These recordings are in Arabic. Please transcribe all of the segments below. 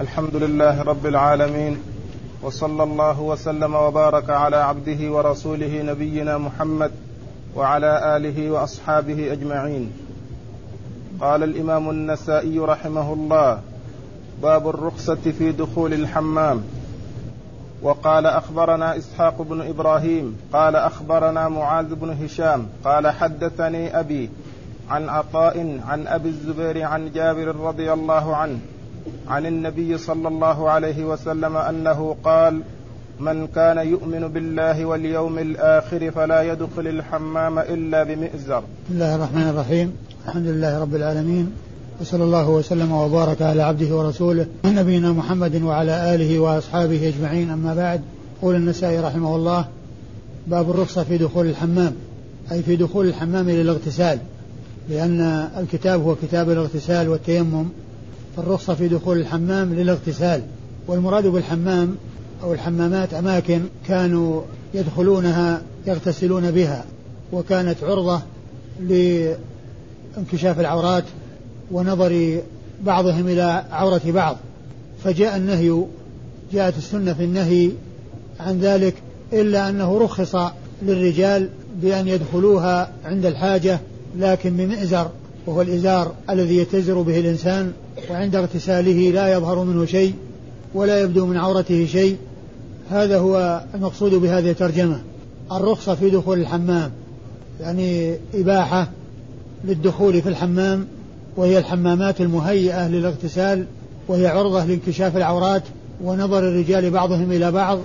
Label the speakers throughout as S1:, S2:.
S1: الحمد لله رب العالمين وصلى الله وسلم وبارك على عبده ورسوله نبينا محمد وعلى آله وأصحابه أجمعين. قال الإمام النسائي رحمه الله باب الرخصة في دخول الحمام. وقال أخبرنا إسحاق بن إبراهيم قال أخبرنا معاذ بن هشام قال حدثني أبي عن عطاء عن أبي الزبير عن جابر رضي الله عنه عن النبي صلى الله عليه وسلم أنه قال من كان يؤمن بالله واليوم الآخر فلا يدخل الحمام إلا بمئزر.
S2: بسم الله الرحمن الرحيم، الحمد لله رب العالمين وصلى الله وسلم وبارك على عبده ورسوله نبينا محمد وعلى آله وأصحابه أجمعين. أما بعد قول النسائي رحمه الله باب الرخصة في دخول الحمام. أي في دخول الحمام للاغتسال لأن الكتاب هو كتاب الاغتسال والتيمم. فالرخصة في دخول الحمام للاغتسال والمراد بالحمام أو الحمامات أماكن كانوا يدخلونها يغتسلون بها وكانت عرضة لانكشاف العورات ونظر بعضهم إلى عورة بعض. فجاء النهي جاءت السنة في النهي عن ذلك إلا أنه رخص للرجال بأن يدخلوها عند الحاجة لكن بمئزر وهو الإزار الذي يتزر به الإنسان وعند اغتساله لا يظهر منه شيء ولا يبدو من عورته شيء. هذا هو المقصود بهذه الترجمة. الرخصة في دخول الحمام يعني إباحة للدخول في الحمام وهي الحمامات المهيئة للاغتسال وهي عرضة لانكشاف العورات ونظر الرجال بعضهم إلى بعض.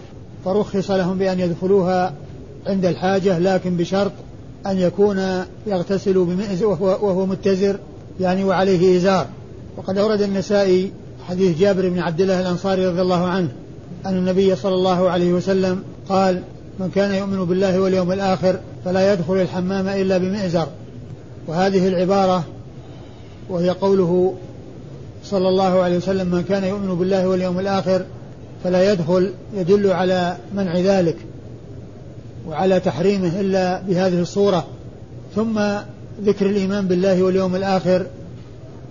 S2: فرخص لهم بأن يدخلوها عند الحاجة لكن بشرط أن يكون يغتسل بمئز وهو, وهو متزر يعني وعليه إزار. وقد أورد النسائي حديث جابر بن عبد الله الأنصاري رضي الله عنه أن النبي صلى الله عليه وسلم قال من كان يؤمن بالله واليوم الآخر فلا يدخل الحمام إلا بمئزر وهذه العبارة وهي قوله صلى الله عليه وسلم من كان يؤمن بالله واليوم الآخر فلا يدخل يدل على منع ذلك وعلى تحريمه إلا بهذه الصورة. ثم ذكر الإيمان بالله واليوم الآخر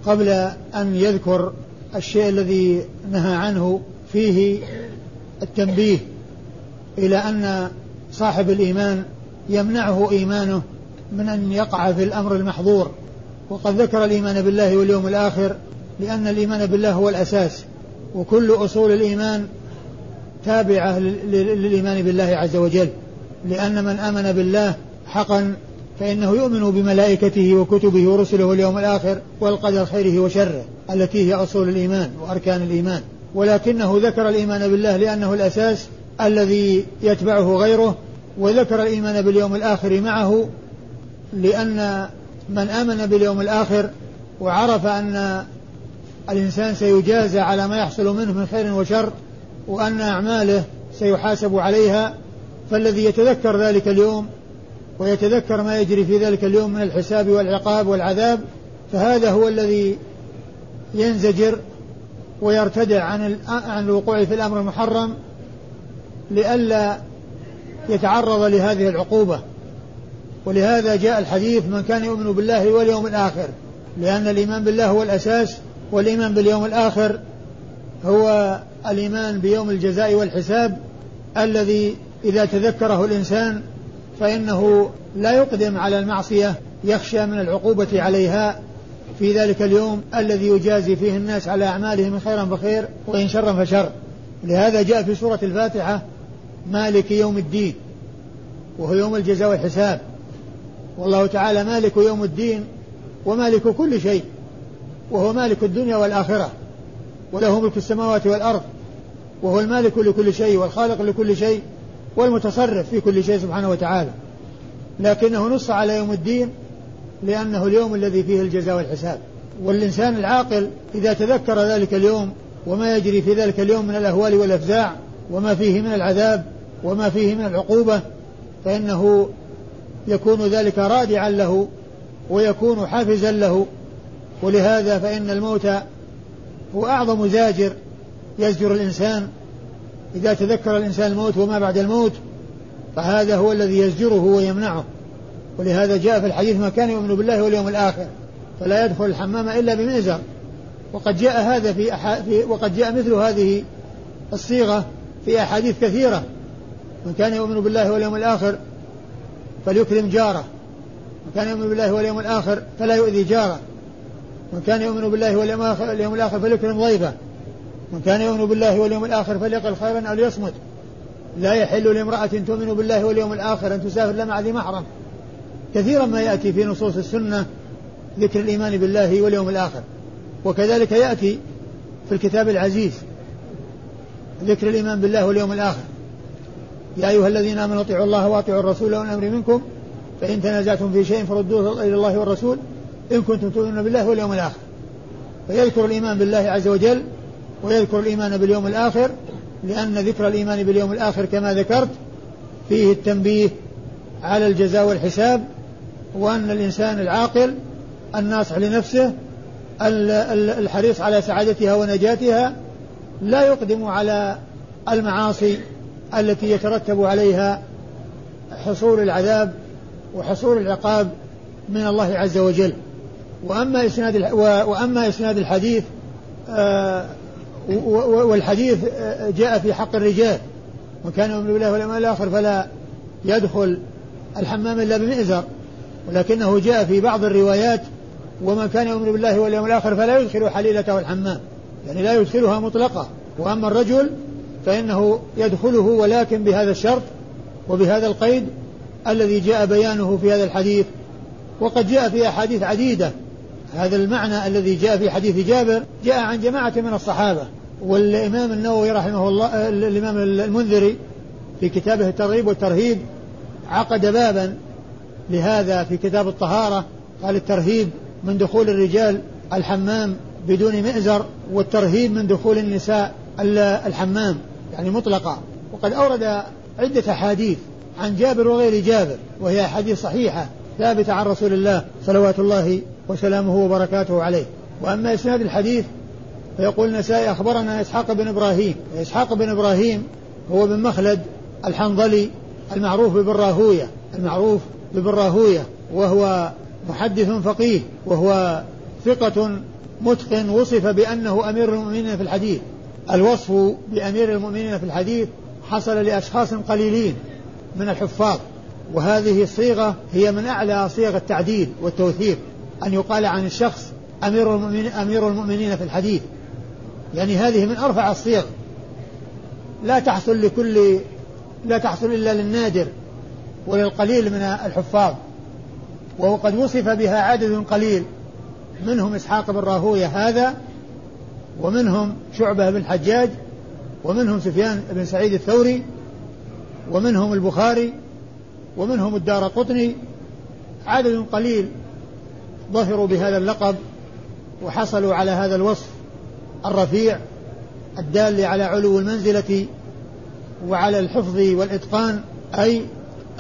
S2: قبل أن يذكر الشيء الذي نهى عنه فيه التنبيه إلى أن صاحب الإيمان يمنعه إيمانه من أن يقع في الأمر المحظور. وقد ذكر الإيمان بالله واليوم الآخر لأن الإيمان بالله هو الأساس وكل أصول الإيمان تابعة للإيمان بالله عز وجل لأن من آمن بالله حقا فإنه يؤمن بملائكته وكتبه ورسله واليوم الآخر والقدر خيره وشره التي هي أصول الإيمان وأركان الإيمان. ولكنه ذكر الإيمان بالله لأنه الأساس الذي يتبعه غيره وذكر الإيمان باليوم الآخر معه لأن من آمن باليوم الآخر وعرف أن الإنسان سيجازى على ما يحصل منه من خير وشر وأن أعماله سيحاسب عليها فالذي يتذكر ذلك اليوم ويتذكر ما يجري في ذلك اليوم من الحساب والعقاب والعذاب فهذا هو الذي ينزجر ويرتدع عن عن الوقوع في الأمر المحرم لئلا يتعرض لهذه العقوبة. ولهذا جاء الحديث من كان يؤمن بالله واليوم الآخر لأن الإيمان بالله هو الأساس والإيمان باليوم الآخر هو الإيمان بيوم الجزاء والحساب الذي إذا تذكره الإنسان فإنه لا يقدم على المعصية يخشى من العقوبة عليها. في ذلك اليوم الذي يجازي فيه الناس على أعمالهم خيرا فخير وإن شرا فشر. لهذا جاء في سورة الفاتحة مالك يوم الدين وهو يوم الجزاء والحساب. والله تعالى مالك يوم الدين ومالك كل شيء وهو مالك الدنيا والآخرة وله ملك السماوات والأرض وهو المالك لكل شيء والخالق لكل شيء. والمتصرف في كل شيء سبحانه وتعالى. لكنه نص على يوم الدين لأنه اليوم الذي فيه الجزاء والحساب. والإنسان العاقل إذا تذكر ذلك اليوم وما يجري في ذلك اليوم من الأهوال والأفزاع وما فيه من العذاب وما فيه من العقوبة فإنه يكون ذلك رادعا له ويكون حافزا له. ولهذا فإن الموت هو أعظم زاجر يزجر الإنسان إذا تذكر الإنسان الموت وما بعد الموت فهذا هو الذي يزجره ويمنعه. ولهذا جاء في الحديث ما كان يؤمن بالله واليوم الآخر فلا يدخل الحمام إلا بمئزر وقد جاء هذا في, أح... في وقد جاء مثل هذه الصيغة في أحاديث كثيرة. من كان يؤمن بالله واليوم الآخر فليكرم جاره. من كان يؤمن بالله واليوم الآخر فلا يؤذي جاره. من كان يؤمن بالله واليوم الآخر, فليكرم ضيفه. من كان يؤمن بالله واليوم الآخر فليقل خيرا أو ليصمت. لا يحل لامرأة تؤمن بالله واليوم الآخر أن تسافر إلا مع ذي محرم. كثيرا ما يأتي في نصوص السنة ذكر الإيمان بالله واليوم الآخر. وكذلك يأتي في الكتاب العزيز ذكر الإيمان بالله واليوم الآخر. يا أيها الذين آمنوا أطيعوا الله وأطيعوا الرسول وأن أمر منكم. فإن تنازعتم في شيء فردوه إلى الله والرسول. إن كنتم تؤمنون بالله واليوم الآخر. فيذكر الإيمان بالله عز وجل ويذكر الإيمان باليوم الآخر لأن ذكر الإيمان باليوم الآخر كما ذكرت فيه التنبيه على الجزاء والحساب وأن الإنسان العاقل الناصح لنفسه الحريص على سعادتها ونجاتها لا يقدم على المعاصي التي يترتب عليها حصول العذاب وحصول العقاب من الله عز وجل. وأما إسناد وأما إسناد الحديث آه، والحديث آه، جاء في حق الرجال. من كان يؤمن بالله واليوم الآخر فلا يدخل الحمام إلا بمئزر. ولكنه جاء في بعض الروايات ومن كان يؤمن بالله واليوم الآخر فلا يدخل حليلته الحمام. يعني لا يدخلها مطلقة. وأما الرجل فإنه يدخله ولكن بهذا الشرط وبهذا القيد الذي جاء بيانه في هذا الحديث. وقد جاء في أحاديث عديدة. هذا المعنى الذي جاء في حديث جابر جاء عن جماعة من الصحابة. والإمام النووي رحمه الله الإمام المنذري في كتابه الترغيب والترهيب عقد بابا لهذا في كتاب الطهارة قال الترهيب من دخول الرجال الحمام بدون مئزر والترهيب من دخول النساء الحمام يعني مطلقة. وقد أورد عدة أحاديث عن جابر وغير جابر وهي أحاديث صحيحة ثابتة عن رسول الله صلوات الله وسلامه وبركاته عليه. وأما إسناد الحديث فيقول النسائي أخبرنا إسحاق بن إبراهيم. إسحاق بن إبراهيم هو بن مخلد الحنظلي المعروف ببراهوية المعروف ببراهوية وهو محدث فقيه وهو ثقة متقن وصف بأنه أمير المؤمنين في الحديث. الوصف بأمير المؤمنين في الحديث حصل لأشخاص قليلين من الحفاظ وهذه الصيغة هي من أعلى صيغ التعديل والتوثيق أن يقال عن الشخص أمير المؤمنين, أمير المؤمنين في الحديث. يعني هذه من أرفع الصيغ. لا تحصل لكل لا تحصل إلا للنادر وللقليل من الحفاظ. وهو قد وصف بها عدد قليل منهم إسحاق بن راهوية هذا ومنهم شعبة بن الحجاج ومنهم سفيان بن سعيد الثوري ومنهم البخاري ومنهم الدار قطني. عدد قليل ظفروا بهذا اللقب وحصلوا على هذا الوصف. الرفيع الدال على علو المنزلة وعلى الحفظ والإتقان أي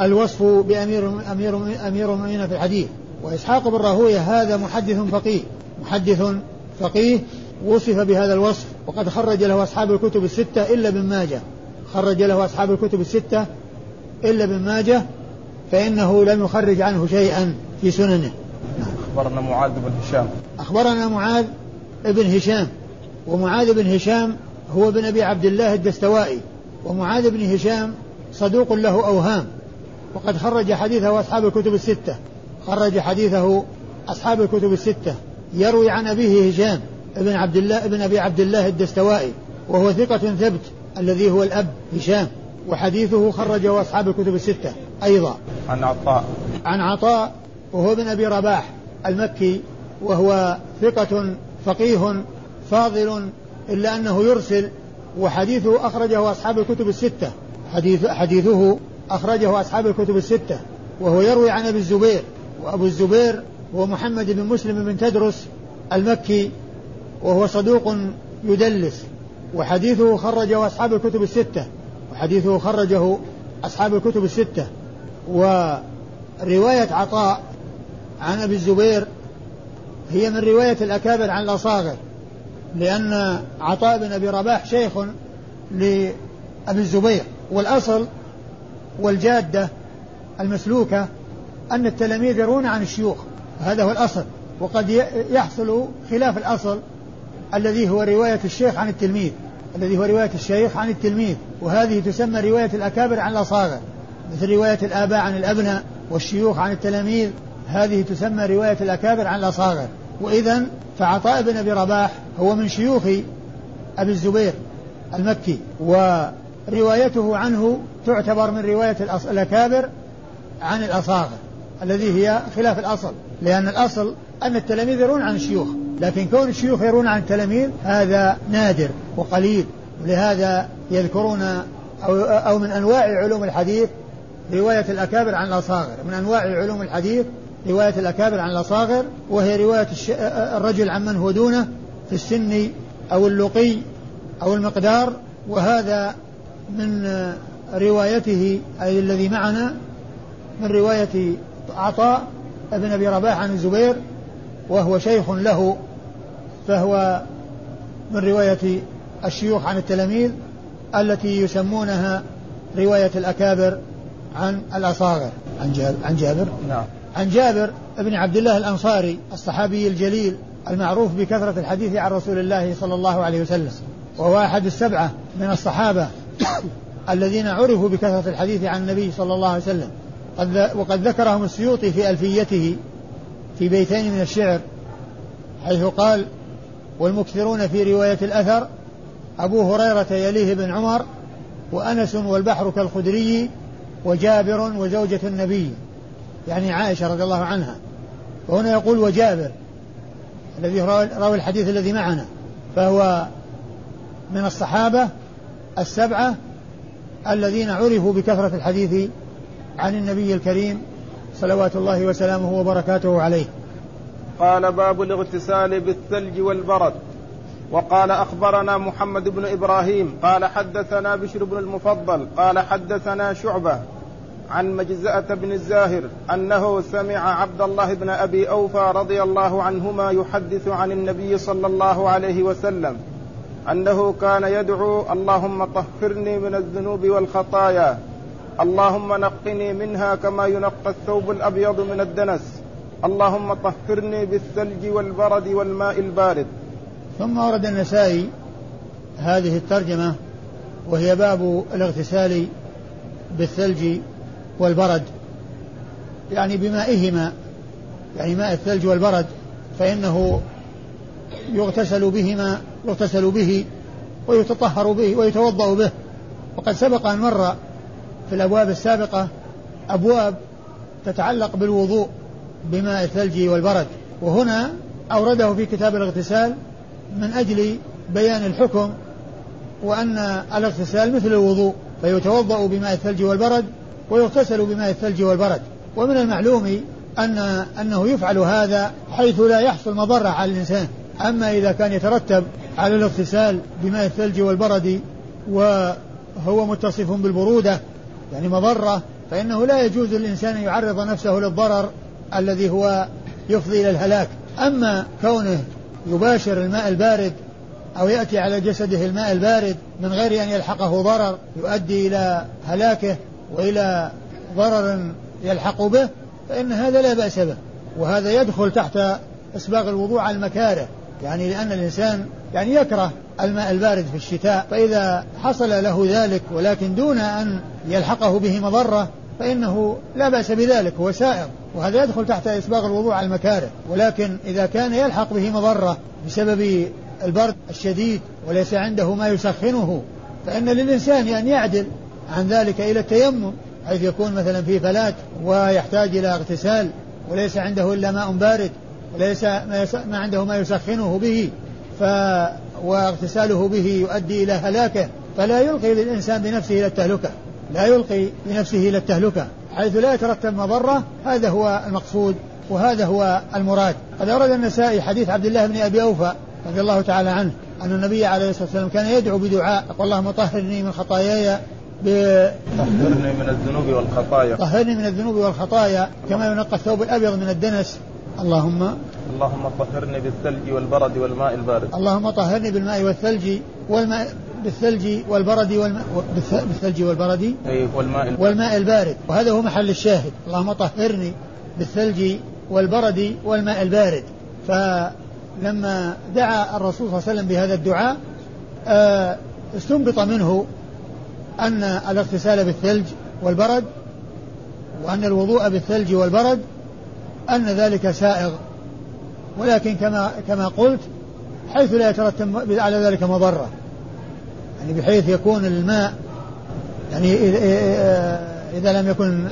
S2: الوصف بأمير أمير أمير المؤمنين في الحديث. وإسحاق بن راهوية هذا محدث فقيه محدث فقيه وصف بهذا الوصف وقد خرج له أصحاب الكتب الستة إلا ابن ماجه. خرج له أصحاب الكتب الستة إلا ابن ماجه فإنه لم يخرج عنه شيئا في سننه.
S1: أخبرنا معاذ بن هشام.
S2: أخبرنا معاذ بن هشام. ومعاذ بن هشام هو بن أبي عبد الله الدستوائي ومعاذ بن هشام صدوق له أوهام. وقد خرج حديثه أصحاب الكتب الستة. خرج حديثه أصحاب الكتب الستة. يروي عن أبيه هشام ابن عبد الله ابن أبي عبد الله الدستوائي وهو ثقة ثبت الذي هو الأب هشام. وحديثه خرجه أصحاب الكتب الستة أيضا.
S1: عن عطاء.
S2: عن عطاء وهو ابن أبي رباح المكي وهو ثقة فقيه فاضل إلا أنه يرسل وحديثه أخرجه أصحاب الكتب الستة. حديث حديثه أخرجه أصحاب الكتب الستة. وهو يروي عن أبي الزبير. وأبو الزبير هو محمد بن مسلم بن تدرس المكي وهو صدوق يدلس. وحديثه خرجه أصحاب الكتب الستة. وحديثه خرجه أصحاب الكتب الستة. ورواية عطاء عن أبي الزبير هي من رواية الأكابر عن الأصاغر. لأن عطاء بن أبي رباح شيخ لأبي الزبير والأصل والجادة المسلوكة أن التلاميذ يرون عن الشيوخ هذا هو الأصل وقد يحصل خلاف الأصل الذي هو رواية الشيخ عن التلميذ الذي هو رواية الشيخ عن التلميذ وهذه تسمى رواية الأكابر عن الأصاغر مثل رواية الآباء عن الأبناء والشيوخ عن التلاميذ هذه تسمى رواية الأكابر عن الأصاغر. وإذا فعطاء بن أبي رباح هو من شيوخ أبي الزبير المكي وروايته عنه تعتبر من رواية الأكابر عن الأصاغر الذي هي خلاف الأصل لأن الأصل أن التلاميذ يرون عن الشيوخ لكن كون الشيوخ يرون عن التلاميذ هذا نادر وقليل ولهذا يذكرون أو, أو من أنواع علوم الحديث رواية الأكابر عن الأصاغر من أنواع علوم الحديث رواية الأكابر عن الأصاغر وهي رواية الرجل عمن هو دونه في السن أو اللقي أو المقدار وهذا من روايته أي الذي معنا من رواية عطاء ابن أبي رباح عن الزبير وهو شيخ له فهو من رواية الشيوخ عن التلاميذ التي يسمونها رواية الأكابر عن الأصاغر. عن عن جابر؟ نعم. عن جابر بن عبد الله الأنصاري الصحابي الجليل المعروف بكثرة الحديث عن رسول الله صلى الله عليه وسلم وهو أحد السبعة من الصحابة الذين عرفوا بكثرة الحديث عن النبي صلى الله عليه وسلم. وقد ذكرهم السيوطي في ألفيته في بيتين من الشعر حيث قال والمكثرون في رواية الأثر أبو هريرة يليه بن عمر وأنس والبحر كالخدري وجابر وزوجة النبي. يعني عائشة رضي الله عنها. وهنا يقول وجابر الذي راوي الحديث الذي معنا فهو من الصحابة السبعة الذين عرفوا بكثرة الحديث عن النبي الكريم صلوات الله وسلامه وبركاته عليه.
S1: قال باب الاغتسال بالثلج والبرد. وقال أخبرنا محمد بن إبراهيم قال حدثنا بشر بن المفضل قال حدثنا شعبة عن مجزأة بن الزاهر أنه سمع عبد الله بن أبي أوفى رضي الله عنهما يحدث عن النبي صلى الله عليه وسلم أنه كان يدعو اللهم طهرني من الذنوب والخطايا اللهم نقني منها كما ينقى الثوب الأبيض من الدنس اللهم طهرني بالثلج والبرد والماء البارد.
S2: ثم ورد النسائي هذه الترجمة وهي باب الاغتسال بالثلج والبرد يعني بمائهما يعني ماء الثلج والبرد فإنه يغتسل بهما يغتسل به ويتطهر به ويتوضأ به. وقد سبق أن مر في الأبواب السابقة أبواب تتعلق بالوضوء بماء الثلج والبرد. وهنا أورده في كتاب الاغتسال من أجل بيان الحكم وأن الاغتسال مثل الوضوء فيتوضأ بماء الثلج والبرد ويغتسل بماء الثلج والبرد. ومن المعلوم أن أنه يفعل هذا حيث لا يحصل مضرة على الإنسان. أما إذا كان يترتب على الاغتسال بماء الثلج والبرد وهو متصف بالبرودة يعني مضرة فإنه لا يجوز للإنسان أن يعرض نفسه للضرر الذي هو يفضي إلى الهلاك. أما كونه يباشر الماء البارد أو يأتي على جسده الماء البارد من غير أن يلحقه ضرر يؤدي إلى هلاكه وإلى ضرر يلحق به فإن هذا لا بأس به. وهذا يدخل تحت إسباغ الوضوء على المكاره. يعني لأن الإنسان يعني يكره الماء البارد في الشتاء فإذا حصل له ذلك ولكن دون أن يلحقه به مضرة فإنه لا بأس بذلك هو سائر وهذا يدخل تحت إسباغ الوضوء على المكاره. ولكن إذا كان يلحق به مضرة بسبب البرد الشديد وليس عنده ما يسخنه فإن للإنسان أن يعدل عن ذلك إلى التيمم حيث يكون مثلا في فلات ويحتاج إلى اغتسال وليس عنده إلا ماء بارد وليس ما عنده ما يسخنه به ف واغتساله به يؤدي إلى هلاكة فلا يلقي للإنسان بنفسه إلى التهلكة لا يلقي بنفسه إلى التهلكة حيث لا يترتب مضرة هذا هو المقصود وهذا هو المراد. قد أورد النسائي حديث عبد الله بن أبي أوفى رضي الله تعالى عنه أن النبي عليه الصلاة والسلام كان يدعو بدعاء اللهم طهرني من خطاياي
S1: ب... طهرني من الذنوب والخطايا.
S2: طهرني من الذنوب والخطايا كما ينقى الثوب الأبيض من الدنس. اللهم
S1: اللهم طهرني بالثلج والبرد والماء البارد.
S2: اللهم طهرني بالماء والثلج والماء بالثلج والبرد والماء بالثلج والبرد
S1: والماء البارد.
S2: والماء البارد. وهذا هو محل الشاهد. اللهم طهرني بالثلج والبرد والماء البارد. ف لما دعا الرسول صلى الله عليه وسلم بهذا الدعاء آه، استنبط منه أن الاغتسال بالثلج والبرد وأن الوضوء بالثلج والبرد أن ذلك سائغ. ولكن كما كما قلت حيث لا يترتب على ذلك مضرة. يعني بحيث يكون الماء يعني إذا لم يكن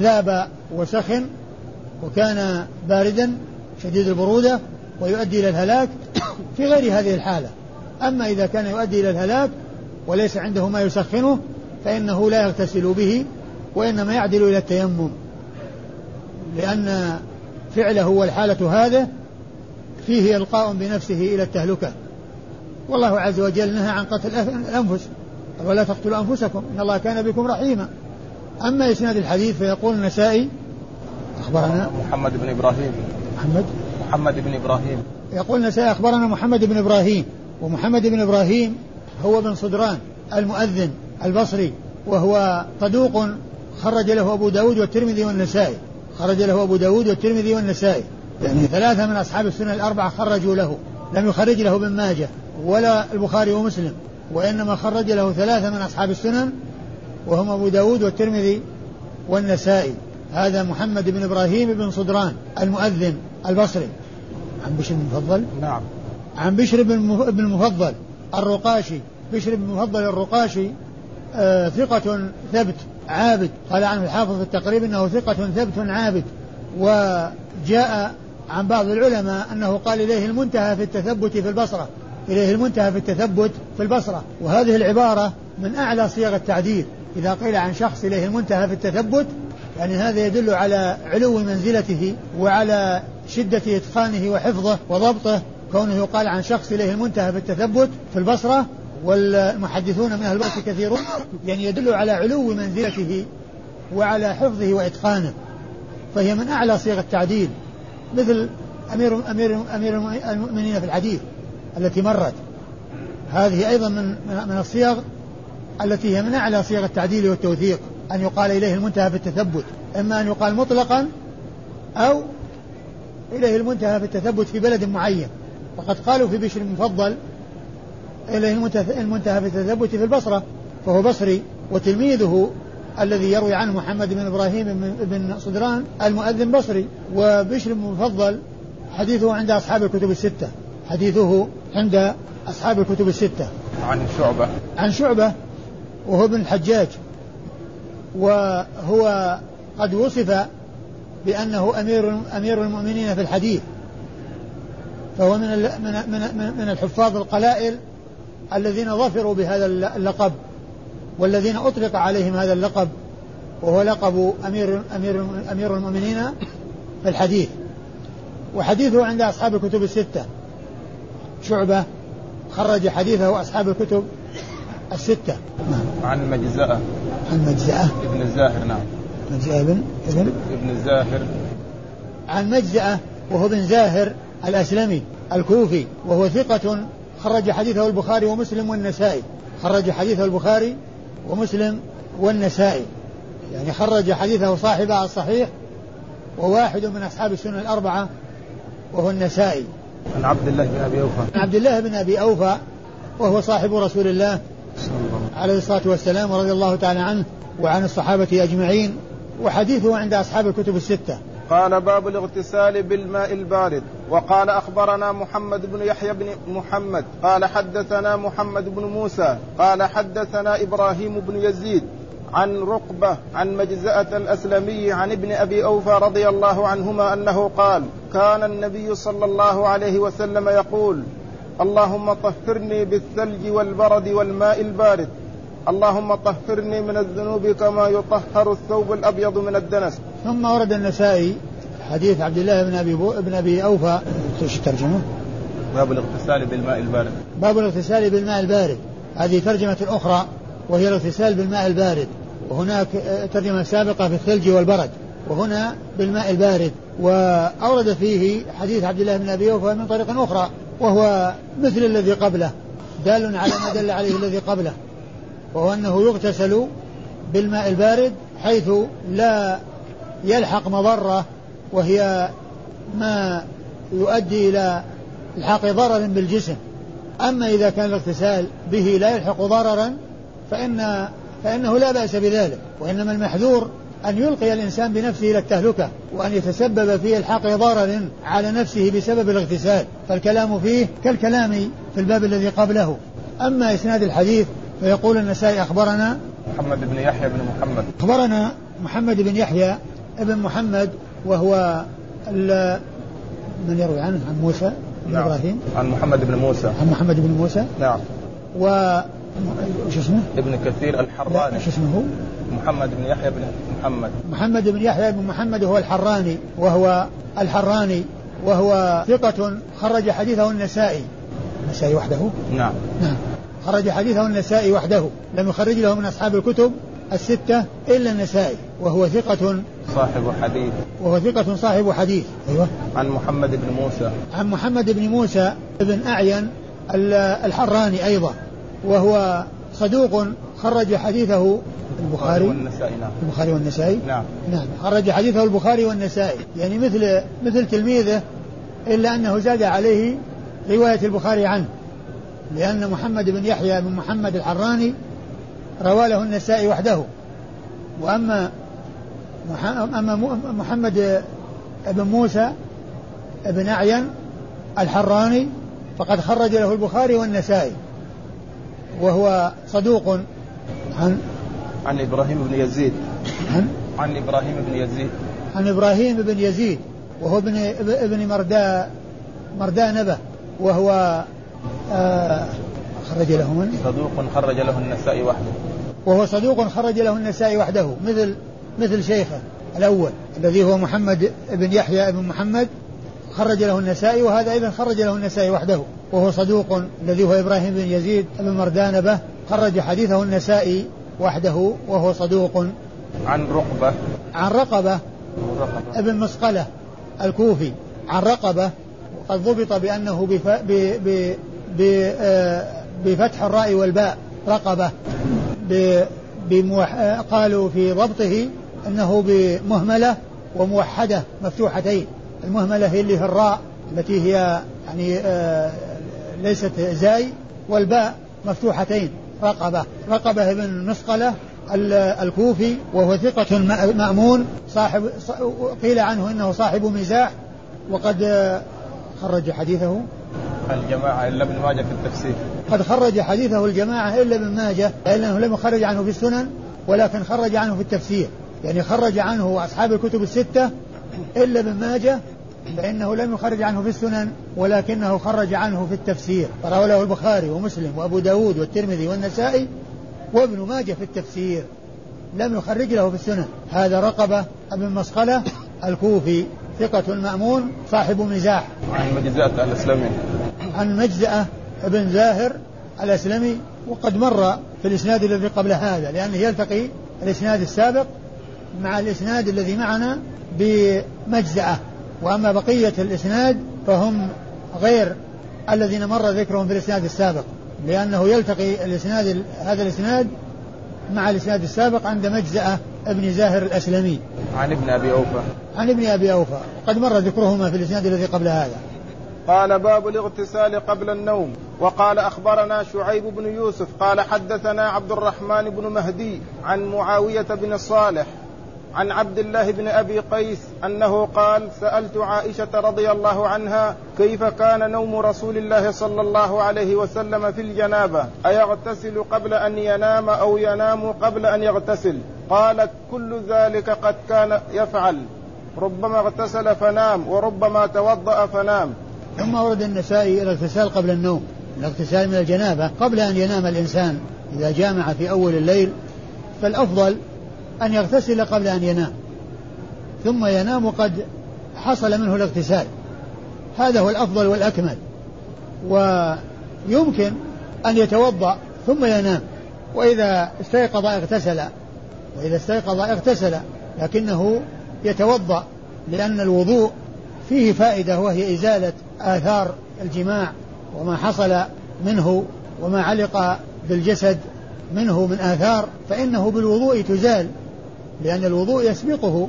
S2: ذاب وسخن وكان باردا شديد البرودة ويؤدي إلى الهلاك في غير هذه الحالة. أما إذا كان يؤدي إلى الهلاك وليس عنده ما يسخنه فإنه لا يغتسل به وإنما يعدل إلى التيمم. لأن فعله والحالة هذا فيه إلقاء بنفسه إلى التهلكة. والله عز وجل نهى عن قتل الأنفس. ولا تقتلوا أنفسكم إن الله كان بكم رحيما. أما إسناد الحديث فيقول النسائي
S1: أخبرنا محمد بن إبراهيم.
S2: محمد؟
S1: محمد بن إبراهيم.
S2: يقول النسائي أخبرنا محمد بن إبراهيم. ومحمد بن إبراهيم هو بن صدران المؤذن البصري وهو صدوق خرج له أبو داود والترمذي والنسائي. خرج له أبو داود والترمذي والنسائي. يعني ثلاثة من أصحاب السنة الأربعة خرجوا له. لم يخرج له ابن ماجه ولا البخاري ومسلم وإنما خرج له ثلاثة من أصحاب السنن وهم أبو داود والترمذي والنسائي. هذا محمد بن إبراهيم بن صدران المؤذن البصري. عن بشر بن المفضل
S1: نعم.
S2: عن بشر بن المفضل الرقاشي بشر بن المفضل الرقاشي آه ثقة ثبت عابد. قال عنه الحافظ في التقريب إنه ثقة ثبت عابد. وجاء عن بعض العلماء أنه قال إليه المنتهى في التثبت في البصرة. إليه المنتهى في التثبت في البصرة. وهذه العبارة من أعلى صيغ التعديل. إذا قيل عن شخص إليه المنتهى في التثبت يعني هذا يدل على علو منزلته وعلى شدة إتقانه وحفظه وضبطه. كونه يقال عن شخص إليه المنتهى في التثبت في البصرة والمحدثون من أهل الوقت كثيرون يعني يدل على علو منزلته وعلى حفظه وإتقانه. فهي من أعلى صيغ التعديل مثل أمير أمير أمير المؤمنين في الحديث التي مرت. هذه أيضا من من الصيغ التي هي من أعلى صيغ التعديل والتوثيق أن يقال إليه المنتهى في التثبت. إما أن يقال مطلقا أو إليه المنتهى في التثبت في بلد معين. وقد قالوا في بشر المفضل إليه المنتهى في التثبت في البصرة فهو بصري وتلميذه الذي يروي عنه محمد بن إبراهيم بن صدران المؤذن بصري وبشر المفضل حديثه عند أصحاب الكتب الستة حديثه عند أصحاب الكتب الستة.
S1: عن شعبة.
S2: عن شعبة وهو ابن الحجاج وهو قد وصف بأنه أمير أمير المؤمنين في الحديث. فهو من من من, من الحفاظ القلائل الذين ظفروا بهذا اللقب والذين أطلق عليهم هذا اللقب وهو لقب أمير أمير أمير المؤمنين في الحديث. وحديثه عند أصحاب الكتب الستة. شعبة خرج حديثه أصحاب الكتب الستة.
S1: نعم. عن مجزأة.
S2: عن مجزأة.
S1: ابن الزاهر نعم.
S2: مجزأة ابن ابن
S1: ابن الزاهر
S2: عن مجزأة وهو بن زاهر. الأسلمي الكوفي وهو ثقة خرج حديثه البخاري ومسلم والنسائي. خرج حديثه البخاري ومسلم والنسائي. يعني خرج حديثه صاحبه الصحيح وواحد من أصحاب السنن الأربعة وهو النسائي.
S1: عن عبد الله بن أبي أوفى.
S2: عن عبد الله بن أبي أوفى وهو صاحب رسول الله عليه الصلاة والسلام ورضي الله تعالى عنه وعن الصحابة أجمعين وحديثه عند أصحاب الكتب الستة.
S1: قال باب الاغتسال بالماء البارد. وقال أخبرنا محمد بن يحيى بن محمد. قال حدثنا محمد بن موسى. قال حدثنا إبراهيم بن يزيد عن رقبة عن مجزأة الأسلمي عن ابن أبي أوفى رضي الله عنهما أنه قال كان النبي صلى الله عليه وسلم يقول اللهم طهرني بالثلج والبرد والماء البارد. اللهم طهرني من الذنوب كما يطهر الثوب الأبيض من الدنس.
S2: ثم ورد النسائي حديث عبد الله بن أبي ابن أبي أوفى إيش الترجمه؟
S1: باب الاغتسال بالماء البارد.
S2: باب الاغتسال بالماء البارد. هذه ترجمة أخرى وهي الاغتسال بالماء البارد وهناك ترجمة سابقة في الثلج والبرد وهنا بالماء البارد وأورد فيه حديث عبد الله بن أبي أوفى من طريق أخرى وهو مثل الذي قبله دال على ما دل عليه الذي قبله وهو أنه يغتسل بالماء البارد حيث لا يلحق مضرة وهي ما يؤدي إلى الحاق ضرر بالجسم. أما إذا كان الاغتسال به لا يلحق ضررا فإن فإنه لا بأس بذلك وإنما المحذور أن يلقي الإنسان بنفسه إلى التهلكة وأن يتسبب في إلحاق ضرر على نفسه بسبب الاغتسال فالكلام فيه كالكلام في الباب الذي قبله. أما إسناد الحديث فيقول النسائي أخبرنا
S1: محمد بن يحيى بن محمد.
S2: أخبرنا محمد بن يحيى ابن محمد وهو من يروي عنه؟ عن موسى بن نعم. إبراهيم؟
S1: عن محمد بن موسى.
S2: عن محمد بن موسى؟
S1: نعم.
S2: و شو اسمه؟
S1: ابن كثير الحراني.
S2: شو اسمه هو؟
S1: محمد بن يحيى بن محمد.
S2: محمد بن يحيى بن محمد هو الحراني وهو الحراني وهو ثقة خرج حديثه النسائي. النسائي وحده؟
S1: نعم.
S2: نعم. خرج حديثه النسائي وحده لم يخرج له من أصحاب الكتب الستة إلا النسائي وهو ثقة
S1: صاحب حديث.
S2: وهو ثقة صاحب حديث. أيوة.
S1: عن محمد بن موسى.
S2: عن محمد بن موسى بن أعين الحراني أيضا وهو صدوق خرج حديثه البخاري
S1: والنسائي نعم.
S2: البخاري والنسائي؟
S1: نعم.
S2: نعم. خرج حديثه البخاري والنسائي. يعني مثل مثل تلميذه إلا أنه زاد عليه رواية البخاري عنه. لأن محمد بن يحيى بن محمد الحراني روى له النسائي وحده. وأما أما محمد بن موسى بن أعين الحراني فقد خرج له البخاري والنسائي. وهو صدوق عن
S1: عن إبراهيم بن يزيد.
S2: عن
S1: عن إبراهيم بن يزيد.
S2: عن إبراهيم بن يزيد وهو ابن ابن مرداء مرداء نبه وهو خرج له من
S1: صدوق خرج له النسائي وحده.
S2: وهو صدوق خرج له النسائي وحده مثل مثل شيخه الأول الذي هو محمد بن يحيى بن محمد خرج له النسائي وهذا أيضا خرج له النسائي وحده. وهو صدوق الذي هو إبراهيم بن يزيد بن مردانبة خرج حديثه النسائي وحده وهو صدوق.
S1: عن رقبة.
S2: عن رقبة. ابن مسقلة الكوفي. عن رقبة وقد ضبط بأنه بف... ب... ب... آه، بفتح الراء والباء رقبة. بموح... قالوا في ضبطه أنه بمهملة وموحدة مفتوحتين. المهملة هي اللي في الراء التي هي يعني آه ليست زاي والباء مفتوحتين رقبة. رقبة بن مسقلة الكوفي وهو ثقة مأمون صاحب قيل عنه إنه صاحب مزاح وقد آه، خرج حديثه.
S1: الجماعة إلا ابن ماجه في التفسير.
S2: قد خرج حديثه الجماعة إلا ابن ماجه لأنه لم يخرج عنه في السنن ولكن خرج عنه في التفسير. يعني خرج عنه أصحاب الكتب الستة إلا ابن ماجه فإنه لم يخرج عنه في السنن ولكنه خرج عنه في التفسير. فروى له البخاري ومسلم وأبو داود والترمذي والنسائي وابن ماجه في التفسير. لم يخرج له في السنن. هذا رقبة ابن مسقلة الكوفي ثقة مأمون صاحب مزاح.
S1: عن مجزأة الأسلمي
S2: عن مجزأة ابن زاهر الأسلمي وقد مر في الإسناد الذي قبل هذا لأنه يلتقي الإسناد السابق مع الإسناد الذي معنا بمجزأة. وأما بقية الإسناد فهم غير الذين مر ذكرهم في الإسناد السابق لأنه يلتقي الإسناد هذا الإسناد مع الإسناد السابق عند مجزأة ابن زاهر الأسلمي.
S1: عن ابن أبي أوفى.
S2: عن ابن أبي أوفى قد مر ذكرهما في الإسناد الذي قبل هذا.
S1: قال باب الاغتسال قبل النوم. وقال أخبرنا شعيب بن يوسف قال حدثنا عبد الرحمن بن مهدي عن معاوية بن صالح عن عبد الله بن أبي قيس أنه قال سألت عائشة رضي الله عنها كيف كان نوم رسول الله صلى الله عليه وسلم في الجنابة؟ أيغتسل قبل أن ينام أو ينام قبل أن يغتسل؟ قالت كل ذلك قد كان يفعل. ربما اغتسل فنام وربما توضأ فنام.
S2: ثم ورد النسائي الاغتسال قبل النوم الاغتسال من الجنابة قبل أن ينام الإنسان إذا جامع في أول الليل فالأفضل أن يغتسل قبل أن ينام ثم ينام قد حصل منه الاغتسال. هذا هو الأفضل والأكمل. ويمكن أن يتوضأ ثم ينام وإذا استيقظ اغتسل وإذا استيقظ اغتسل لكنه يتوضأ لأن الوضوء فيه فائدة وهي إزالة آثار الجماع وما حصل منه وما علق بالجسد منه من آثار فإنه بالوضوء تزال لأن الوضوء يسبقه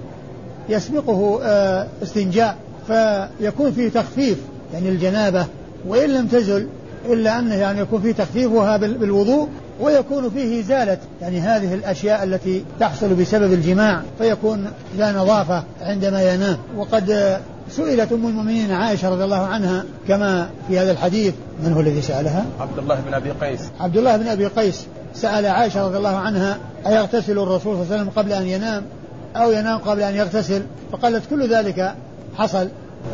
S2: يسبقه آه، استنجاء فيكون فيه تخفيف يعني الجنابة وإن لم تزل إلا أنه يعني يكون فيه تخفيفها بالوضوء ويكون فيه إزالة يعني هذه الأشياء التي تحصل بسبب الجماع فيكون لا نظافة عندما ينام. وقد سئلت أم المؤمنين عائشة رضي الله عنها كما في هذا الحديث من هو الذي سألها؟
S1: عبد الله بن أبي قيس.
S2: عبد الله بن أبي قيس. سأل عائشة رضي الله عنها أيغتسل الرسول صلى الله عليه وسلم قبل أن ينام أو ينام قبل أن يغتسل؟ فقالت كل ذلك حصل.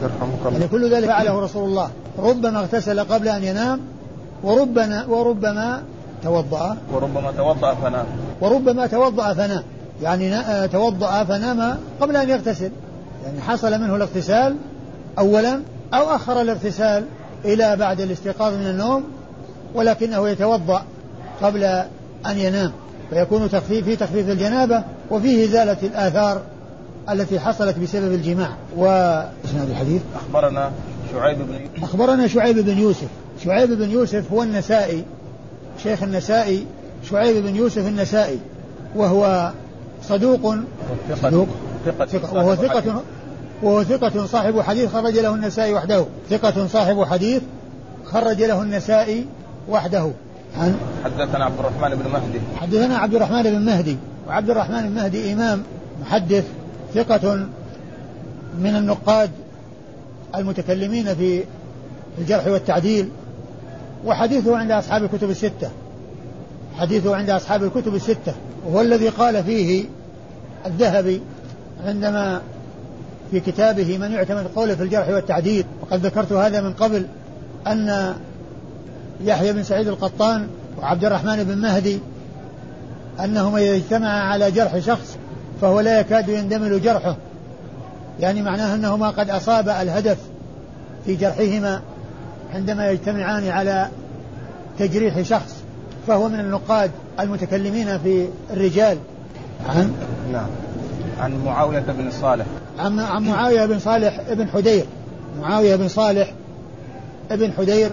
S1: يرحمك الله.
S2: يعني كل ذلك فعله رسول الله. ربما اغتسل قبل أن ينام وربما وربما توضأ.
S1: وربما توضأ فنام.
S2: وربما توضأ فنام. يعني توضأ فنام قبل أن يغتسل. يعني حصل منه الاغتسال أولا أو أخر الاغتسال إلى بعد الاستيقاظ من النوم ولكنه يتوضأ قبل أن ينام فيكون تخفيف في تخفيف الجنابة وفيه إزالة الآثار التي حصلت بسبب الجماع. وإسناد الحديث.
S1: أخبرنا شعيب بن يوسف.
S2: أخبرنا شعيب بن يوسف. شعيب بن يوسف هو النسائي. شيخ النسائي شعيب بن يوسف النسائي وهو صدوق. صدوق.
S1: ثقة
S2: ثقة وهو. ثقة وهو ثقة صاحب حديث خرج له النسائي وحده. ثقة صاحب حديث خرج له النسائي وحده. عن؟
S1: حدثنا عبد الرحمن بن مهدي.
S2: حدثنا عبد الرحمن بن مهدي. وعبد الرحمن بن مهدي إمام محدث ثقة من النقاد المتكلمين في الجرح والتعديل وحديثه عند أصحاب الكتب الستة. حديثه عند أصحاب الكتب الستة. وهو الذي قال فيه الذهبي عندما في كتابه من يعتمد قوله في الجرح والتعديل وقد ذكرت هذا من قبل أن يحيى بن سعيد القطان وعبد الرحمن بن مهدي أنهما إذا اجتمعا على جرح شخص فهو لا يكاد يندمل جرحه. يعني معناه أنهما قد أصاب الهدف في جرحهما عندما يجتمعان على تجريح شخص فهو من النقاد المتكلمين في الرجال. عن
S1: نعم. عن معاوية بن صالح.
S2: عن عن معاوية بن صالح ابن حدير. معاوية بن صالح ابن حدير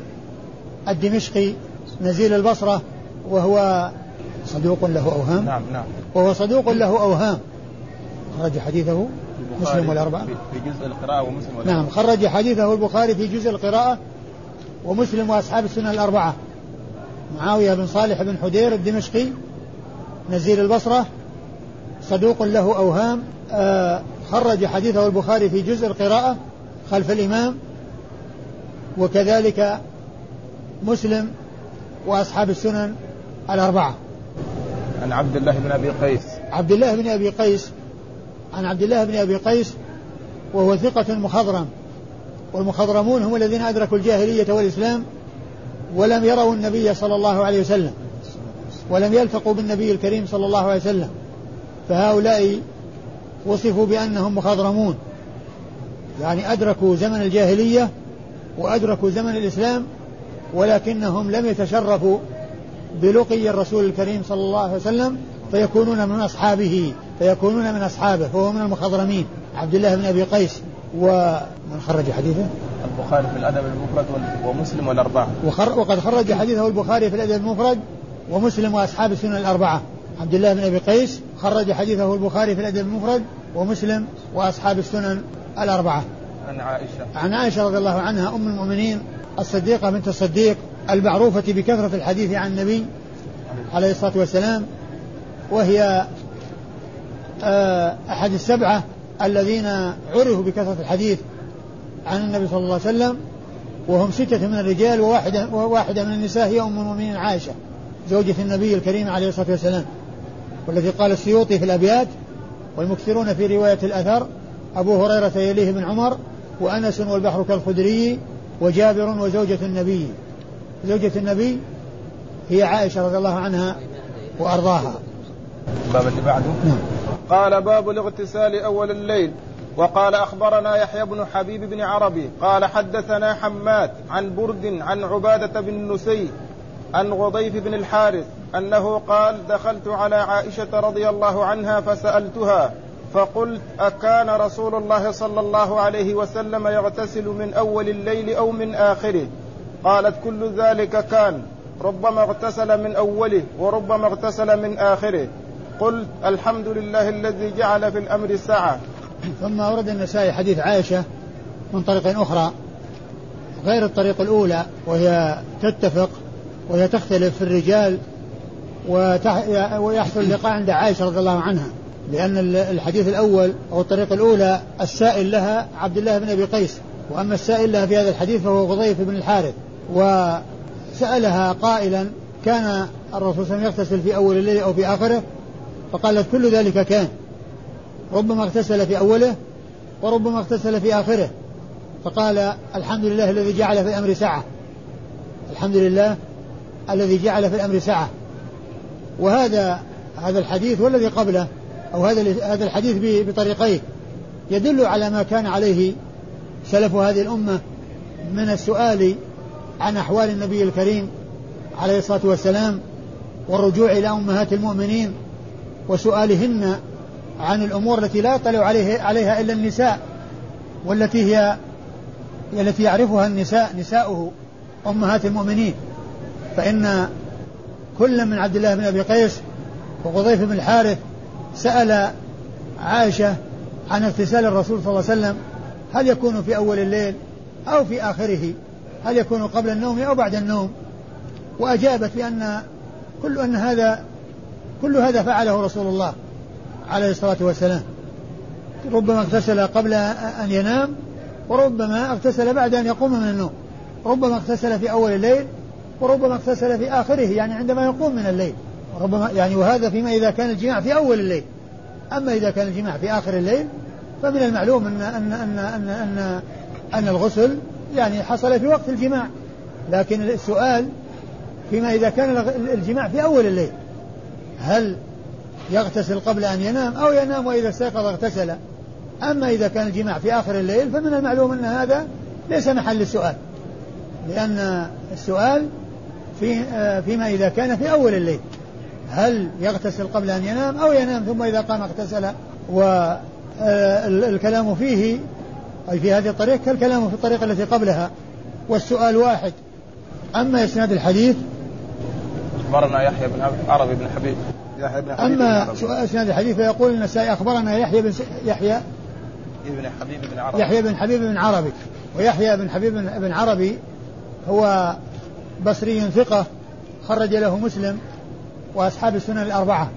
S2: الدمشقي نزيل البصرة وهو صدوق له أوهام.
S1: نعم نعم.
S2: وهو صدوق له أوهام. خرج حديثه مسلم والأربعة.
S1: في في جزء القراءة ومسلم والأربعة.
S2: نعم خرج حديثه البخاري في جزء القراءة ومسلم وأصحاب السنة الأربعة. معاوية بن صالح بن حدير الدمشقي نزيل البصرة صدوق له أوهام. آه خرج حديثه البخاري في جزء القراءة خلف الإمام. وكذلك مسلم وأصحاب السنن الأربعة.
S1: عن عبد الله بن أبي قيس.
S2: عبد الله بن أبي قيس عن عبد الله بن أبي قيس وهو ثقة مخضرم. والمخضرمون هم الذين أدركوا الجاهلية والإسلام ولم يروا النبي صلى الله عليه وسلم ولم يلتقوا بالنبي الكريم صلى الله عليه وسلم. فهؤلاء وصفوا بأنهم مخضرمون. يعني أدركوا زمن الجاهلية وأدركوا زمن الإسلام ولكنهم لم يتشرفوا بلقي الرسول الكريم صلى الله عليه وسلم فيكونون من أصحابه فيكونون من أصحابه فهو من المخضرمين. عبد الله بن أبي قيس ومن خرج حديثه؟
S1: البخاري في الأدب المفرد ومسلم والأربعة.
S2: وخر وقد خرج حديثه البخاري في الأدب المفرد ومسلم وأصحاب السنن الأربعة. عبد الله بن أبي قيس خرج حديثه البخاري في الأدب المفرد ومسلم وأصحاب السنن الأربعة.
S1: عن عائشة.
S2: عن عائشة رضي الله عنها أم المؤمنين الصديقة بنت الصديق المعروفة بكثرة الحديث عن النبي عليه الصلاة والسلام وهي آه، أحد السبعة الذين عرفوا بكثرة الحديث عن النبي صلى الله عليه وسلم وهم ستة من الرجال وواحدة, وواحدة من النساء هي أم المؤمنين عائشة زوجة النبي الكريم عليه الصلاة والسلام. والذي قال السيوطي في الأبيات والمكثرون في رواية الأثر أبو هريرة يليه بن عمر وأنس والبحر كالخدري وجابر وزوجة النبي. زوجة النبي هي عائشة رضي الله عنها وأرضاها.
S1: الباب اللي بعده؟
S2: نعم.
S1: قال باب الاغتسال أول الليل وقال أخبرنا يحيى بن حبيب بن عربي قال حدثنا حماد عن برد عن عبادة بن نسي عن غضيف بن الحارث أنه قال دخلت على عائشة رضي الله عنها فسألتها فقلت أكان رسول الله صلى الله عليه وسلم يغتسل من أول الليل أو من آخره؟ قالت كل ذلك كان ربما اغتسل من أوله وربما اغتسل من آخره. قلت الحمد لله الذي جعل في الأمر سعة
S2: ثم ورد النسائي حديث عائشة من طريق أخرى غير الطريق الأولى وهي تتفق وهي تختلف في الرجال ويحصل اللقاء عند عائشة رضي الله عنها لأن الحديث الأول أو الطريق الأولى السائل لها عبد الله بن أبي قيس وأما السائل لها في هذا الحديث فهو غضيف بن الحارث. وسألها قائلا كان الرسول صلى الله عليه وسلم يغتسل في أول الليل أو في آخره؟ فقالت كل ذلك كان ربما اغتسل في أوله وربما اغتسل في آخره. فقال الحمد لله الذي جعل في الأمر سعة الحمد لله الذي جعل في الأمر سعة وهذا هذا الحديث والذي قبله أو هذا هذا الحديث بطريقين يدل على ما كان عليه سلف هذه الأمة من السؤال عن أحوال النبي الكريم عليه الصلاة والسلام والرجوع إلى أمهات المؤمنين وسؤالهن عن الأمور التي لا يطلع عليه عليها إلا النساء والتي هي التي يعرفها النساء نساؤه أمهات المؤمنين. فإن كل من عبد الله بن أبي قيس وقضيف بن الحارث سأل عائشة عن اغتسال الرسول صلى الله عليه وسلم هل يكون في أول الليل أو في آخره؟ هل يكون قبل النوم أو بعد النوم؟ وأجابت بأن كل أن هذا كل هذا فعله رسول الله عليه الصلاة والسلام. ربما اغتسل قبل أن ينام وربما اغتسل بعد أن يقوم من النوم. ربما اغتسل في أول الليل وربما اغتسل في آخره يعني عندما يقوم من الليل. ربما يعني وهذا فيما إذا كان الجماع في أول الليل. أما إذا كان الجماع في آخر الليل فمن المعلوم أن أن أن أن أن, أن الغسل يعني حصل في وقت الجماع. لكن السؤال فيما إذا كان الجماع في أول الليل هل يغتسل قبل أن ينام؟ أو ينام وإذا استيقظ اغتسل. أما إذا كان الجماع في آخر الليل فمن المعلوم أن هذا ليس محل السؤال. لأن السؤال في فيما إذا كان في أول الليل. هل يغتسل قبل أن ينام أو ينام ثم إذا قام اغتسل والكلام فيه أي في هذه الطريق كالكلام في الطريقة التي قبلها. والسؤال واحد أما إسناد الحديث؟
S1: أخبرنا يحيى بن عربي بن حبيب.
S2: يحيى بن حبيب أما سؤال إسناد الحديث فيقول النسائي أخبرنا يحيى بن يحيى؟
S1: ابن حبيب بن عربي.
S2: يحيى بن حبيب بن عربي. ويحيى بن حبيب بن عربي هو بصري ثقة خرج له مسلم وأصحاب السنن الأربعة.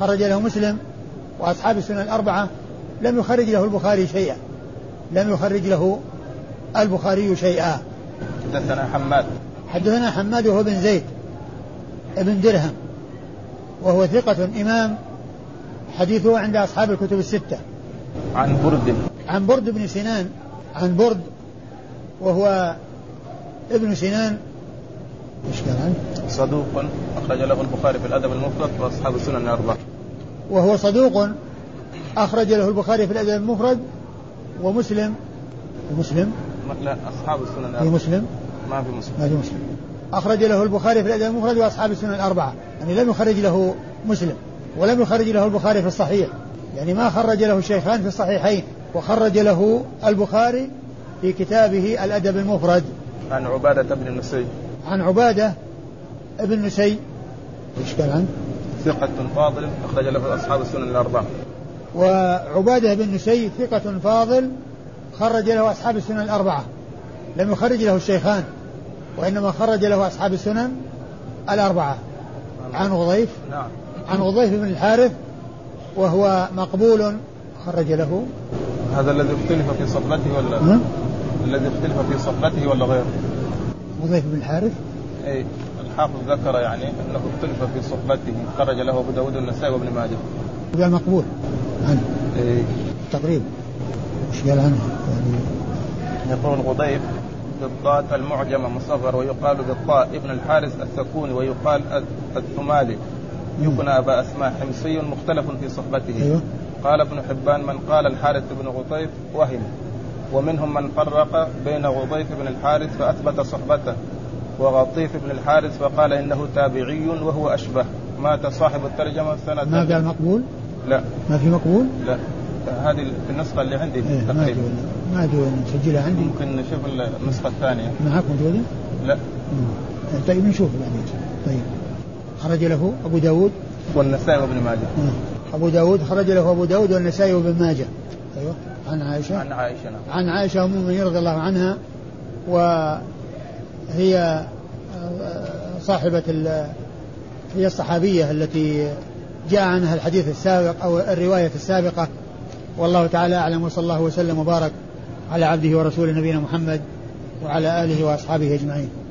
S2: خرج له مسلم وأصحاب السنن الأربعة. لم يخرج له البخاري شيئا. لم يخرج له البخاري شيئا.
S1: حدثنا حماد.
S2: حدثنا حماد وهو بن زيد ابن درهم. وهو ثقة إمام. حديثه عند أصحاب الكتب الستة.
S1: عن برد.
S2: عن برد بن سنان. عن برد. وهو ابن سنان.
S1: إيش قال؟ عنه؟ صدوق أخرج له البخاري في الأدب المفرد وأصحاب السنن الاربعه.
S2: وهو صدوق أخرج له البخاري في الأدب المفرد ومسلم. مسلم
S1: لا أصحاب السنن
S2: في مسلم؟
S1: ما في مسلم.
S2: ما في مسلم. أخرج له البخاري في الأدب المفرد وأصحاب السنن الأربعة. يعني لم يخرج له مسلم ولم يخرج له البخاري في الصحيح. يعني ما خرج له الشيخان في الصحيحين وخرج له البخاري في كتابه الأدب المفرد.
S1: عن عبادة بن النسي
S2: عن عبادة ابن نسي. إيش قال عنه؟
S1: ثقة فاضل أخرج له أصحاب السنن الأربعة.
S2: وعبادة بن نسي ثقة فاضل خرج له أصحاب السنن الأربعة. لم يخرج له الشيخان وإنما خرج له أصحاب السنن الأربعة. عن غضيف؟
S1: نعم.
S2: عن غضيف بن الحارث وهو مقبول خرج له.
S1: هذا الذي اختلف في صحبته ولا? الذي اختلف في صحبته ولا غيره؟
S2: حذيفة بن الحارث؟
S1: اي الحافظ ذكر يعني أنه اختلف في صحبته خرج له أبو داود النسائي وابن ماجه.
S2: قال مقبول عنه.
S1: اي
S2: تقريبا إيش قال عنه؟
S1: يعني يقول غضيف بالضاد المعجمة مصغر ويقال بالطاء ابن الحارث الثكوني ويقال الثمالي. يكنى أبا أسماء حمصي مختلف في صحبته.
S2: أيوه.
S1: قال ابن حبان من قال الحارث بن غطيف وهم. ومنهم من فرق بين غضيف بن الحارث فأثبت صحبته وغطيف بن الحارث فقال إنه تابعي وهو أشبه. مات صاحب الترجمة سنة
S2: ما قال مقبول؟
S1: لا.
S2: ما في مقبول؟
S1: لا. هذه النسخة اللي عندي
S2: إيه تقريبا. ما أدري نسجلها عندي.
S1: ممكن نشوف النسخة الثانية.
S2: معك موجودة؟
S1: لا.
S2: مم. طيب نشوف بعدين. طيب. خرج له أبو داود.
S1: والنسائي وابن ماجه.
S2: أبو داود خرج له أبو داود والنسائي وابن ماجه. أيوه. عن عائشة؟
S1: عن عائشة نعم.
S2: عن عائشة أم المؤمنين رضي الله عنها وهي صاحبة هي الصحابية التي جاء عنها الحديث السابق أو الرواية السابقة. والله تعالى أعلم وصلى الله وسلم وبارك على عبده ورسوله نبينا محمد وعلى آله وأصحابه أجمعين.